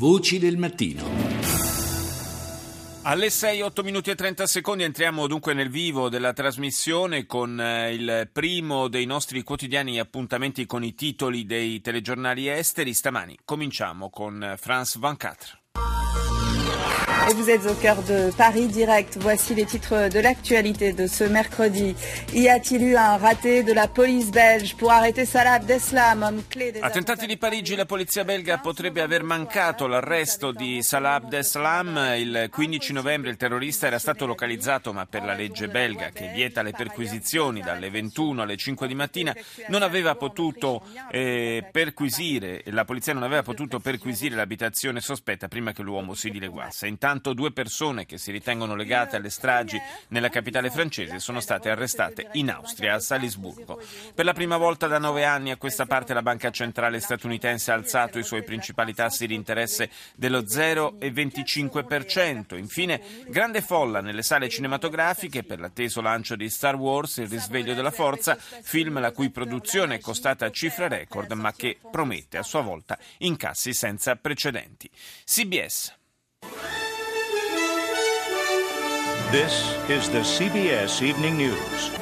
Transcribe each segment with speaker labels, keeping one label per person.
Speaker 1: Voci del mattino.
Speaker 2: Alle 6, 8 minuti e 30 secondi entriamo dunque nel vivo della trasmissione con eh, il primo dei nostri quotidiani appuntamenti con i titoli dei telegiornali esteri. Stamani cominciamo con eh, France 24.
Speaker 3: Et vous êtes au cœur de Paris Direct. Voici les titres de l'actualité de ce mercredi. Y a-t-il eu un raté de la police belge pour arrêter Salah Abdeslam, homme clé des
Speaker 2: Attentati di Parigi, la polizia belga potrebbe aver mancato l'arresto di Salah Abdeslam. Il 15 novembre il terrorista era stato localizzato, ma per la legge belga che vieta le perquisizioni dalle 21 alle 5 di mattina non aveva potuto eh, perquisire, la polizia non aveva potuto perquisire l'abitazione sospetta prima che l'uomo si dileguasse. Intanto due persone che si ritengono legate alle stragi nella capitale francese sono state arrestate in Austria, a Salisburgo. Per la prima volta da nove anni a questa parte la Banca Centrale statunitense ha alzato i suoi principali tassi di interesse dello 0,25%. Infine, grande folla nelle sale cinematografiche per l'atteso lancio di Star Wars, Il risveglio della forza, film la cui produzione è costata cifre record ma che promette a sua volta incassi senza precedenti. CBS.
Speaker 4: This is the CBS Evening News.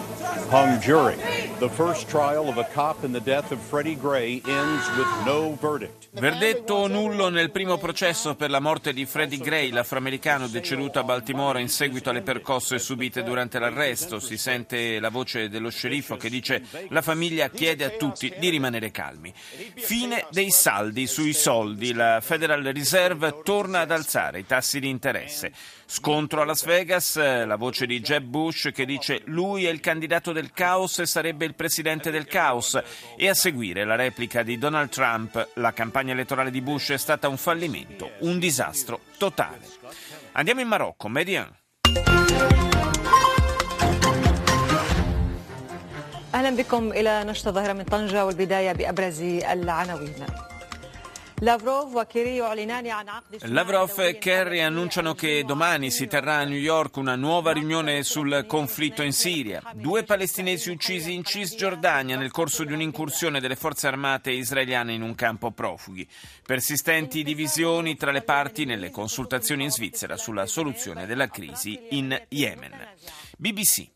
Speaker 4: Hung jury. The first trial of a cop in the death of Freddie Gray ends with no verdict.
Speaker 2: Verdetto nullo nel primo processo per la morte di Freddie Gray, l'afroamericano deceduto a Baltimora in seguito alle percosse subite durante l'arresto. Si sente la voce dello sceriffo che dice la famiglia chiede a tutti di rimanere calmi. Fine dei saldi sui soldi. La Federal Reserve torna ad alzare i tassi di interesse. Scontro a Las Vegas, la voce di Jeb Bush che dice lui è il candidato del caos e sarebbe il presidente del caos. E a seguire la replica di Donald Trump, la campagna elettorale di Bush è stata un fallimento, un disastro totale. Andiamo in Marocco, Median.
Speaker 5: اهلا بكم الى نشط الظاهره من طنجه والبدايه بابرز العناوين. Lavrov
Speaker 2: e Kerry annunciano che domani si terrà a New York una nuova riunione sul conflitto in Siria. Due palestinesi uccisi in Cisgiordania nel corso di un'incursione delle forze armate israeliane in un campo profughi. Persistenti divisioni tra le parti nelle consultazioni in Svizzera sulla soluzione della crisi in Yemen. BBC.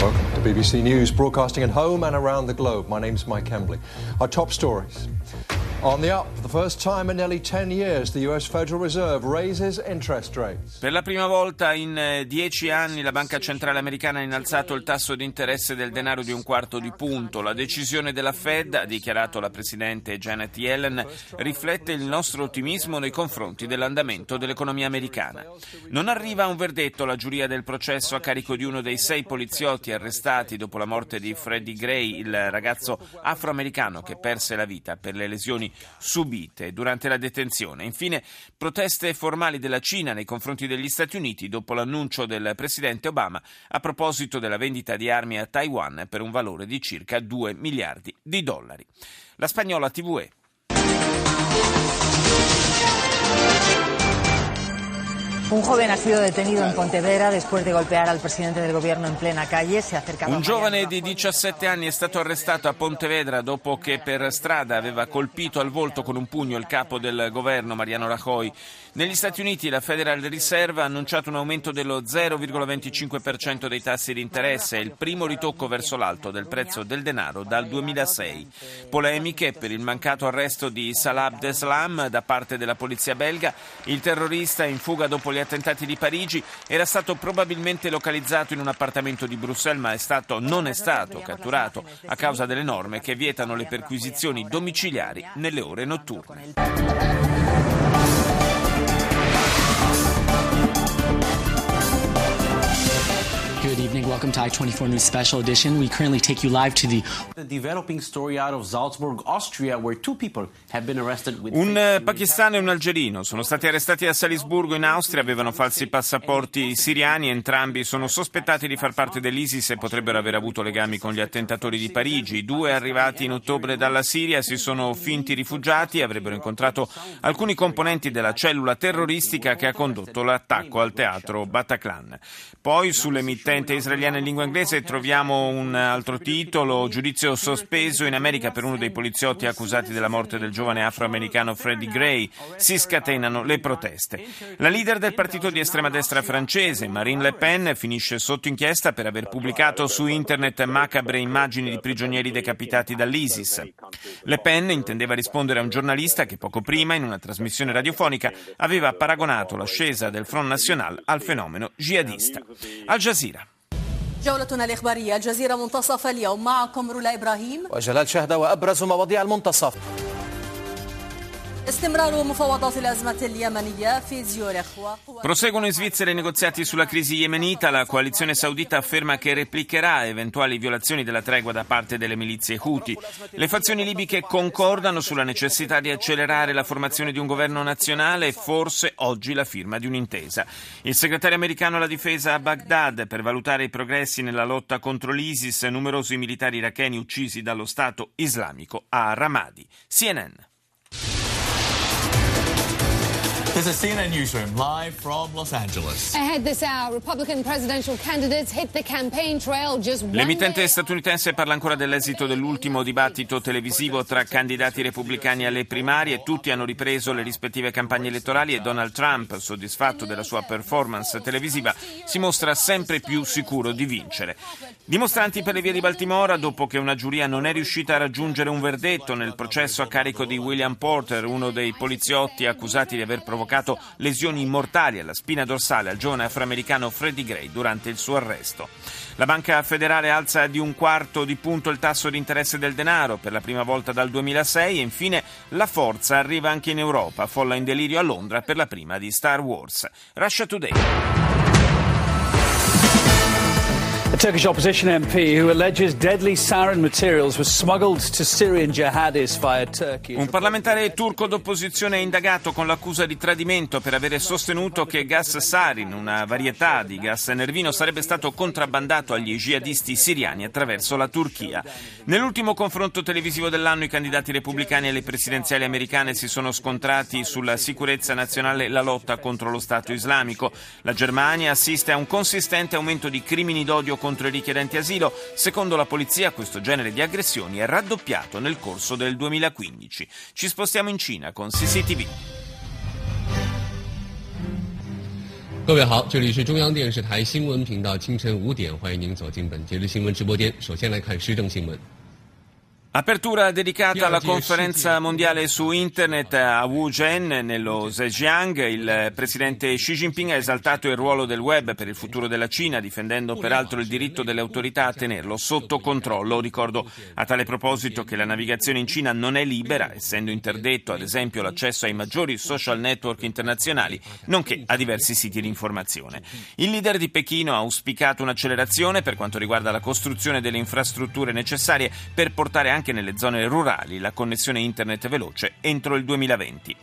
Speaker 6: Welcome to BBC News, broadcasting at home and around the globe. My name is Mike Hembley. Our top stories. On the up, for the first time in nearly 10 years, the US Federal Reserve raises interest rates.
Speaker 2: Per la prima volta in eh, dieci anni la Banca Centrale Americana ha innalzato il tasso di interesse del denaro di un quarto di punto. La decisione della Fed, ha dichiarato la Presidente Janet Yellen, riflette il nostro ottimismo nei confronti dell'andamento dell'economia americana. Non arriva un verdetto la giuria del processo a carico di uno dei sei poliziotti arrestati dopo la morte di Freddie Gray, il ragazzo afroamericano che perse la vita per le lesioni subite durante la detenzione. Infine, proteste formali della Cina nei confronti degli Stati Uniti dopo l'annuncio del presidente Obama a proposito della vendita di armi a Taiwan per un valore di circa 2 miliardi di dollari. La spagnola TVE.
Speaker 5: Un joven ha sido detenido en Pontevedra después de golpear al presidente del gobierno en plena calle. Se acercaba
Speaker 2: Un giovane di 17 anni è stato arrestato a Pontevedra dopo che per strada aveva colpito al volto con un pugno il capo del governo Mariano Rajoy. Negli Stati Uniti la Federal Reserve ha annunciato un aumento dello 0,25% dei tassi di interesse, il primo ritocco verso l'alto del prezzo del denaro dal 2006. Polemiche per il mancato arresto di Salah Abdeslam da parte della polizia belga. Il terrorista in fuga dopo gli attentati di Parigi era stato probabilmente localizzato in un appartamento di Bruxelles ma è stato, non è stato catturato a causa delle norme che vietano le perquisizioni domiciliari nelle ore notturne.
Speaker 7: Welcome to I-24 News Special Edition. We currently take you live to the... The developing story out of Salzburg, Austria, where two people have been arrested with...
Speaker 2: Un eh, pakistano e un algerino sono stati arrestati a Salisburgo in Austria, avevano falsi passaporti siriani, entrambi sono sospettati di far parte dell'ISIS e potrebbero aver avuto legami con gli attentatori di Parigi. I due arrivati in ottobre dalla Siria si sono finti rifugiati e avrebbero incontrato alcuni componenti della cellula terroristica che ha condotto l'attacco al teatro Bataclan. Poi sull'emittente israeliana in lingua inglese troviamo un altro titolo, giudizio sospeso in America per uno dei poliziotti accusati della morte del giovane afroamericano Freddie Gray. Si scatenano le proteste. La leader del partito di estrema destra francese, Marine Le Pen, finisce sotto inchiesta per aver pubblicato su internet macabre immagini di prigionieri decapitati dall'ISIS. Le Pen intendeva rispondere a un giornalista che poco prima, in una trasmissione radiofonica, aveva paragonato l'ascesa del Front National al fenomeno jihadista. Al Jazeera.
Speaker 1: جولتنا الإخبارية الجزيرة منتصف اليوم. معكم رولا إبراهيم.
Speaker 8: وجلال شهدة وأبرز مواضيع المنتصف.
Speaker 2: Proseguono in Svizzera i negoziati sulla crisi yemenita. La coalizione saudita afferma che replicherà eventuali violazioni della tregua da parte delle milizie Houthi. Le fazioni libiche concordano sulla necessità di accelerare la formazione di un governo nazionale e forse oggi la firma di un'intesa. Il segretario americano alla difesa a Baghdad per valutare i progressi nella lotta contro l'ISIS, numerosi militari iracheni uccisi dallo Stato islamico a Ramadi. CNN.
Speaker 9: This is CNN Newsroom, live from Los Angeles.
Speaker 10: Ahead this hour, Republican presidential candidates hit the campaign trail just one
Speaker 2: L'emittente statunitense parla ancora dell'esito dell'ultimo dibattito televisivo tra candidati repubblicani alle primarie. Tutti hanno ripreso le rispettive campagne elettorali e Donald Trump, soddisfatto della sua performance televisiva, si mostra sempre più sicuro di vincere. Dimostranti per le vie di Baltimora dopo che una giuria non è riuscita a raggiungere un verdetto nel processo a carico di William Porter, uno dei poliziotti accusati di aver provocato lesioni mortali alla spina dorsale al giovane afroamericano Freddie Gray durante il suo arresto. La Banca Federale alza di un quarto di punto il tasso di interesse del denaro per la prima volta dal 2006 e infine la forza arriva anche in Europa, folla in delirio a Londra per la prima di Star Wars. Russia Today.
Speaker 11: A Turkish opposition MP who alleges deadly sarin materials were smuggled to Syrian jihadis via Turkey.
Speaker 2: Un parlamentare turco d'opposizione è indagato con l'accusa di tradimento per avere sostenuto che gas sarin, una varietà di gas nervino, sarebbe stato contrabbandato agli jihadisti siriani attraverso la Turchia. Nell'ultimo confronto televisivo dell'anno i candidati repubblicani alle presidenziali americane si sono scontrati sulla sicurezza nazionale e la lotta contro lo Stato islamico. La Germania assiste a un consistente aumento di crimini d'odio contro i richiedenti asilo. Secondo la polizia questo genere di aggressioni è raddoppiato nel corso del 2015. Ci spostiamo in Cina con CCTV.
Speaker 12: 各位好，这里是中央电视台新闻频道，清晨五点，欢迎您走进本节日新闻直播间。首先来看时政新闻。
Speaker 2: Apertura dedicata alla conferenza mondiale su internet a Wuzhen, nello Zhejiang. Il presidente Xi Jinping ha esaltato il ruolo del web per il futuro della Cina, difendendo peraltro il diritto delle autorità a tenerlo sotto controllo. Ricordo a tale proposito che la navigazione in Cina non è libera, essendo interdetto ad esempio l'accesso ai maggiori social network internazionali, nonché a diversi siti di informazione. Il leader di Pechino ha auspicato un'accelerazione per quanto riguarda la costruzione delle infrastrutture necessarie per portare anche anche nelle zone rurali la connessione internet veloce entro il 2020.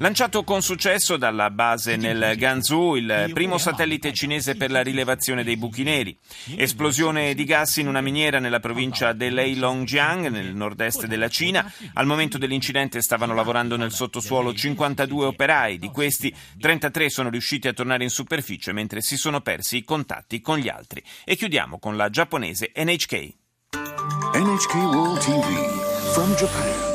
Speaker 2: Lanciato con successo dalla base nel Ganzhou, il primo satellite cinese per la rilevazione dei buchi neri. Esplosione di gas in una miniera nella provincia dell'Heilongjiang, nel nord-est della Cina. Al momento dell'incidente stavano lavorando nel sottosuolo 52 operai, di questi 33 sono riusciti a tornare in superficie mentre si sono persi i contatti con gli altri. E chiudiamo con la giapponese NHK.
Speaker 13: NHK World TV from Japan.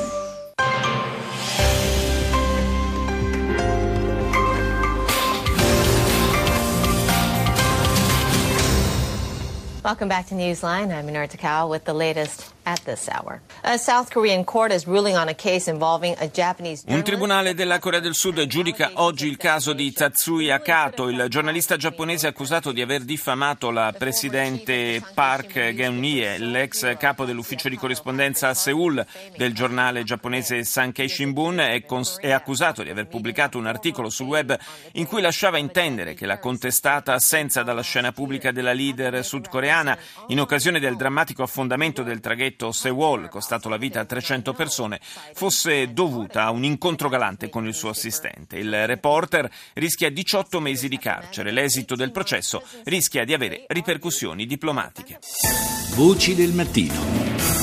Speaker 14: Welcome back to Newsline. I'm Minor Takao with the latest
Speaker 2: Un tribunale della Corea del Sud giudica oggi il caso di Tatsuya Kato, il giornalista giapponese accusato di aver diffamato la presidente Park Geun-hye, l'ex capo dell'ufficio di corrispondenza a Seoul del giornale giapponese Sankei Shimbun, è, cons- è accusato di aver pubblicato un articolo sul web in cui lasciava intendere che la contestata assenza dalla scena pubblica della leader sudcoreana in occasione del drammatico affondamento del traghetto Sewol, costato la vita a 300 persone, fosse dovuta a un incontro galante con il suo assistente. Il reporter rischia 18 mesi di carcere. L'esito del processo rischia di avere ripercussioni diplomatiche.
Speaker 15: Voci del mattino.